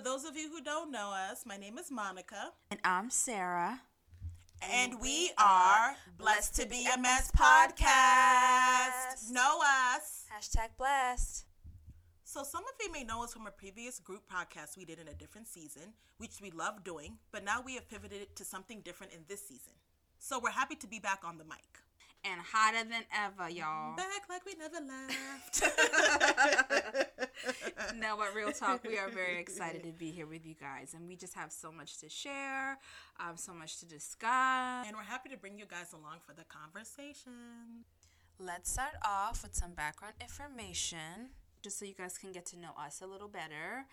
For those of you who don't know us, my name is Monica. And I'm Sarah. And, we are Blessed to Be a Mess podcast. Know us. Hashtag blessed. So, some of you may know us from a previous group podcast we did in a different season, which we love doing, but now we have pivoted to something different in this season. So, we're happy to be back on the mic. And hotter than ever, y'all. Back like we never left. no, but real talk, we are very excited to be here with you guys. And we just have so much to share, um, so much to discuss. And we're happy to bring you guys along for the conversation. Let's start off with some background information, just so you guys can get to know us a little better.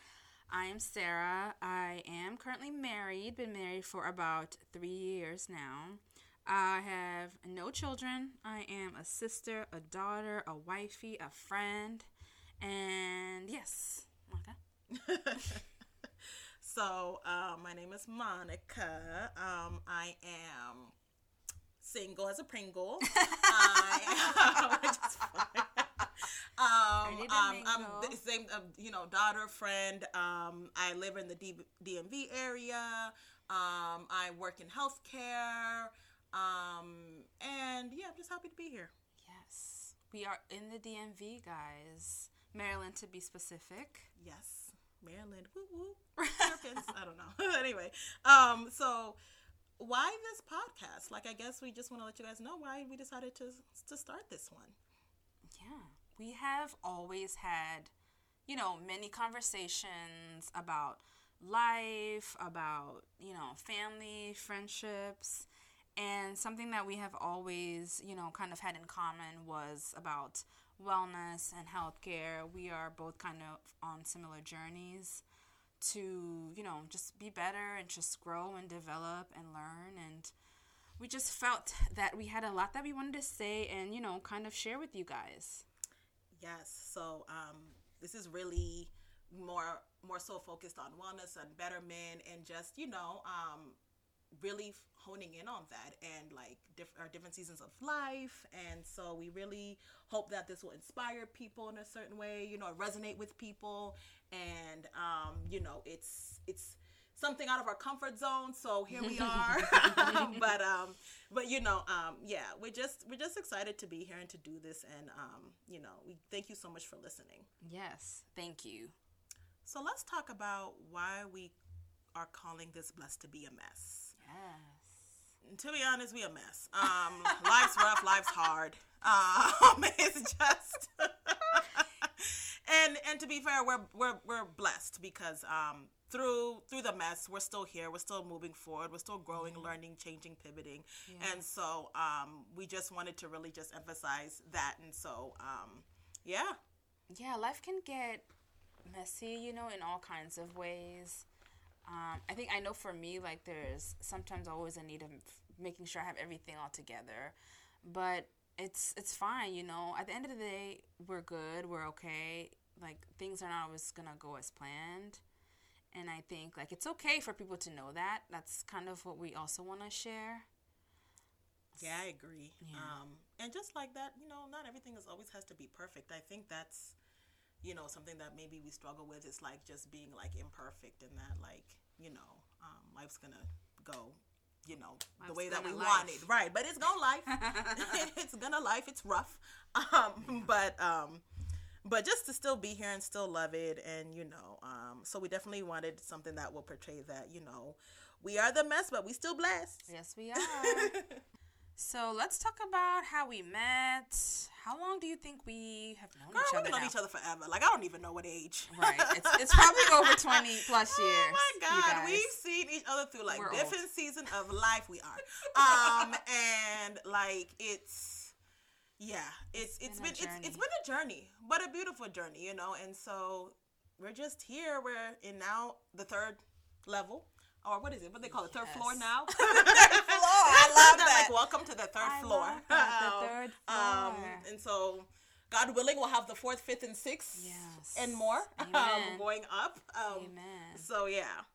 I am Sarah. I am currently married, been married for about three years now. I have no children. I am a sister, a daughter, a wifey, a friend, and yes, Monica. so, uh, my name is Monica. Um, I am single as a Pringle. I am, um, um, I'm the same, uh, you know, daughter, friend. Um, I live in the D- DMV area. Um, I work in healthcare. Um, and yeah, I'm just happy to be here. Yes. We are in the DMV, guys. Maryland, to be specific. Yes. Maryland. Woo woo. I don't know. anyway, um, so why this podcast? Like, I guess we just want to let you guys know why we decided to to start this one. Yeah, we have always had, you know, many conversations about life, about you know, family, friendships, and something that we have always, you know, kind of had in common was about wellness and healthcare. We are both kind of on similar journeys to, you know, just be better and just grow and develop and learn. And we just felt that we had a lot that we wanted to say and, you know, kind of share with you guys. Yes. So um, this is really more more so focused on wellness and betterment and just you know um, really honing in on that and like diff- our different seasons of life. And so we really hope that this will inspire people in a certain way you know resonate with people. And um, you know it's it's something out of our comfort zone. So here we are. But um but you know um yeah we're just we're just excited to be here and to do this. And um you know we thank you so much for listening. Yes. Thank you. So let's talk about why we are calling this blessed to be a mess Yes. To be honest, we a mess. Um, life's rough, life's hard. Um, it's just, and and to be fair, we're we're we're blessed because um through through the mess, we're still here. We're still moving forward. We're still growing, mm-hmm. learning, changing, pivoting, yeah. and so um we just wanted to really just emphasize that. And so um yeah, yeah, life can get messy, you know, in all kinds of ways. Um, I think I know for me, like there's sometimes always a need of making sure I have everything all together, but it's it's fine, you know. At the end of the day, we're good, we're okay. Like things are not always gonna go as planned, and I think like it's okay for people to know that. That's kind of what we also want to share. Yeah, I agree. Yeah. Um, and just like that, you know, not everything is always has to be perfect. I think that's you know something that maybe we struggle with is like just being like imperfect and that like you know um, life's gonna go you know life's the way that we life. want it. right but it's gonna life. It's gonna life. It's rough. Um, but um but just to still be here and still love it and you know um so we definitely wanted something that will portray that you know we are the mess but we still blessed. Yes we are so let's talk about how we met how long do you think we have known Girl, each other? We've known now? each other forever. Like I don't even know what age. Right. It's, it's probably over twenty plus years. Oh my god, we've seen each other through like We're different old. seasons of life. We are, um, and like it's yeah, it's it's, it's been, been it's it's been a journey, but a beautiful journey, you know. And so we're just here. We're in now the third level or what is it? What they call it? Third yes. floor now. third. I love that. Like welcome to the third I floor. That. The third floor. Um, and so, God willing, we'll have the fourth, fifth, and sixth, yes. and more um, going up. Um, Amen. So yeah,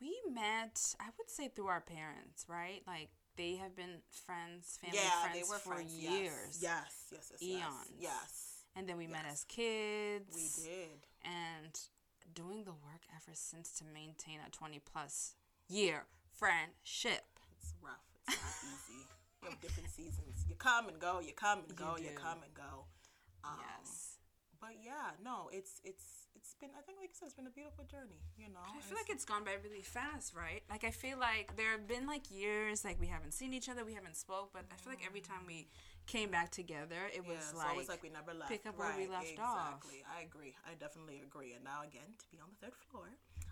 we met. I would say through our parents, right? Like they have been friends, family yeah, friends they were for friends. years. Yes, yes, yes, yes eons. Yes. and then we met as kids. We did. And doing the work ever since to maintain a 20 plus year friendship. It's. It's not easy. You have different seasons. You come and go. You come and go. You, do. come and go. Um, yes. But yeah, no, it's it's it's been. I think, like you said, it's been a beautiful journey. You know. I feel like it's gone by really fast, right? Like I feel like there have been like years like we haven't seen each other, we haven't spoke, but I feel like every time we came back together, it Yeah, was it's like, always like we never left. pick up where we left off. exactly. I agree. I definitely agree. And now again, to be on the third floor.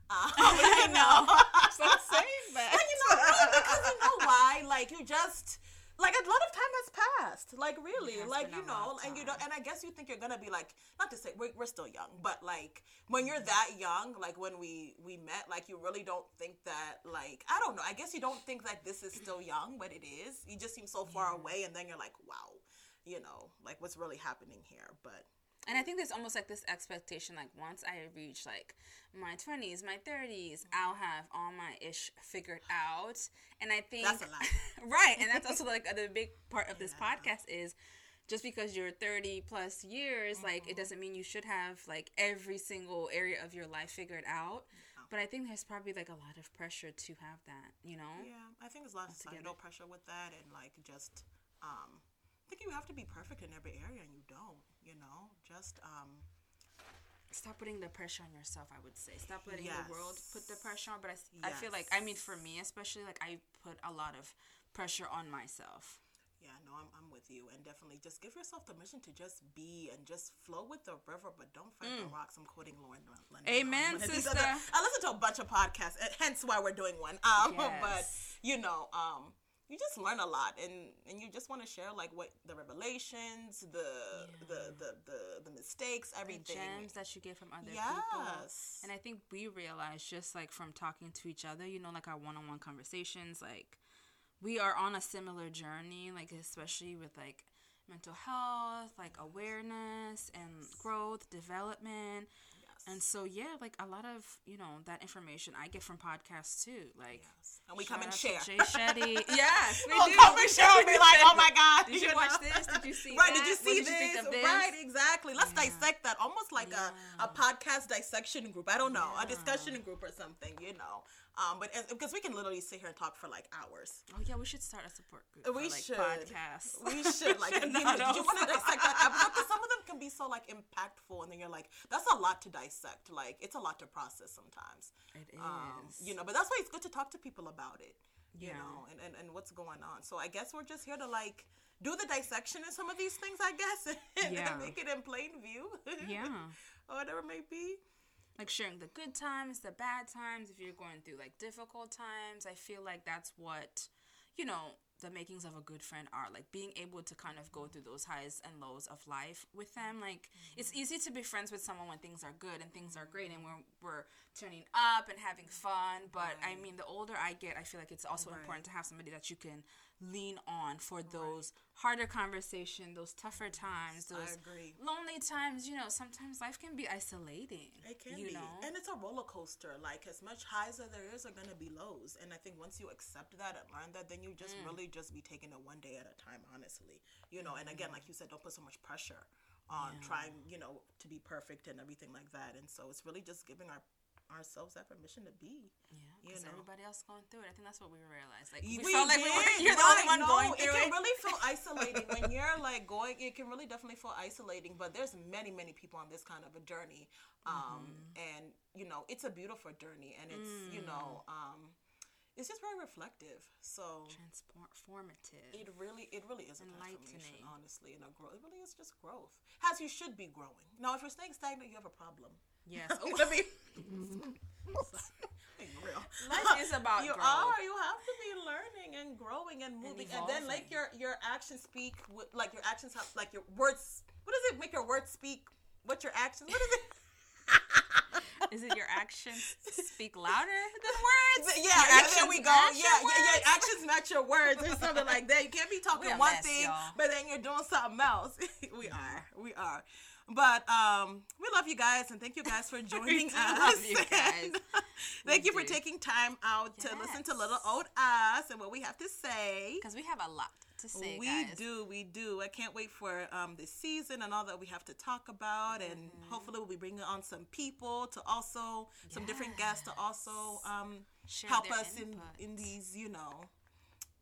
Um, you know, so saying that. But you know, no, because you know why? Like you just like a lot of time has passed. Like really, like you know, and you don't and I guess you think you're gonna be like, not to say we're, we're still young, but like when you're that young, like when we we met, like you really don't think that like I don't know. I guess you don't think that this is still young, but it is. You just seem so far away, and then you're like, wow, you know, like what's really happening here? But And I think there's almost like this expectation like once I reach like my 20s, my 30s, I'll have all my ish figured out. And I think That's a lie. right, and that's also like the big part of this Yeah. podcast is just because you're 30 plus years, like Mm-hmm. it doesn't mean you should have like every single area of your life figured out. But I think there's probably like a lot of pressure to have that, you know? Yeah, I think there's a lot of societal pressure with that, and like just, um, I think you have to be perfect in every area, and you don't. You know, just um, stop putting the pressure on yourself i would say stop letting the world put the pressure on but I feel like i mean for me especially like i put a lot of pressure on myself yeah, no, I'm, I'm with you, and definitely just give yourself permission to just be and just flow with the river, but don't fight the rocks. I'm quoting Lauren London. Mm. Amen, on one of these sister. other- I listen to a bunch of podcasts, hence why we're doing one. Um, but you know, um, you just learn a lot, and and you just want to share like what the revelations, the the, the the the mistakes, the everything. gems that you get from other people Yes. and i think we realized just like from talking to each other you know like our one-on-one conversations like we are on a similar journey like especially with like mental health like awareness and growth development. And so yeah like a lot of you know that information i get from podcasts too like Yes. And we come and share. Jay Shetty. yes, we We'll do. come We and share and be like, oh my God. Did you know? watch this? Did you see Right, that? did you see did you this? think of this? Right, exactly. Let's Yeah. dissect that. Almost like a, a podcast dissection group. I don't know. A discussion group or something, you know. Um, but because we can literally sit here and talk for like hours. Oh yeah, we should start a support group. We for, like, should. podcasts. We should like. You know, you want to dissect that episode? Because some of them can be so like impactful, and then you're like, that's a lot to dissect. Like it's a lot to process sometimes. It is. Um, you know, but that's why it's good to talk to people about it. You Yeah. know, and, and, and what's going on. So I guess we're just here to like do the dissection of some of these things, I guess, and Yeah. make it in plain view. yeah. or whatever it may be. Like sharing the good times, the bad times, if you're going through like difficult times, I feel like that's what, you know, the makings of a good friend are. Like being able to kind of go through those highs and lows of life with them. Like it's easy to be friends with someone when things are good and things are great and we're, we're turning up and having fun. But I mean, the older I get, I feel like it's also Right. important to have somebody that you can lean on for those harder conversations, those tougher times, those agree. lonely times. You know, sometimes life can be isolating. It can you be. know? And it's a roller coaster. Like as much highs as there is are gonna be lows. And I think once you accept that and learn that, then you just Mm. really just be taking it one day at a time, honestly. You know, and again, like you said, don't put so much pressure on trying, you know, to be perfect and everything like that. And so it's really just giving our ourselves that permission to be. Yeah, you because know. everybody else going through it. I think that's what we realized. Like We we, felt like we were, you're the only one no, going it through can really feel isolating when you're like going. It can really definitely feel isolating. But there's many, many people on this kind of a journey, um, Mm-hmm. and you know it's a beautiful journey, and it's you know Mm. um, it's just very reflective. So Transformative. it really, it really is a transformation, Enlightening. honestly, and a growth. It really is just growth. As you should be growing. Now, if you're staying stagnant, you have a problem. Yes. Oh, Let me. Real. Life is about you growth. are. You have to be learning and growing and moving, and, then like your your actions speak. With, like your actions have like your words. What does it make your words speak? What's your actions? What is it? Is it your actions speak louder than words? Yeah, yeah, there we go. Yeah, yeah, yeah. words? Actions match your words or something like that. You can't be talking one mess, thing, y'all. but then you're doing something else. we are. We are. But um, we love you guys and thank you guys for joining us. love you guys. thank you for taking time out to listen to little old us and what we have to say. Because we have a lot to say. We guys. do, we do. I can't wait for um, this season and all that we have to talk about, and Mm-hmm. hopefully we'll be bringing on some people to also some different guests to also um, help us in in these, you know,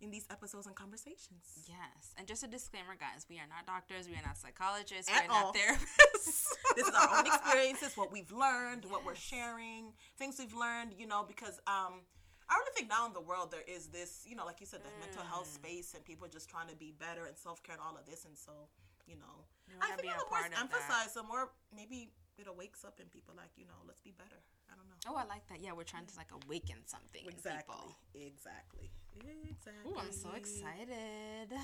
in these episodes and conversations. Yes, and just a disclaimer, guys: we are not doctors, we are not psychologists, At we are all. not therapists. this is our own experiences, what we've learned, what we're sharing, things we've learned, you know, because um, I really think now in the world there is this, you know, like you said, the mental health Mm. space and people just trying to be better and self care and all of this. And so, you know, wanna I think the it's of that. more maybe it wakes up in people like, you know, let's be better. I don't know. oh, I like that. Yeah, we're trying to like awaken something in Exactly. people. Exactly. Exactly. Ooh, I'm so excited.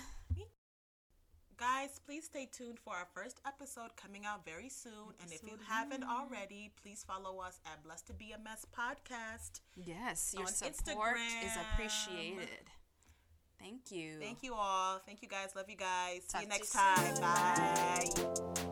Guys, please stay tuned for our first episode coming out very soon. and if you haven't already, please follow us at Blessed to Be a Mess podcast. Yes, your support is appreciated. Thank you. Thank you all. Thank you guys. Love you guys. See Talk to you next time. Bye.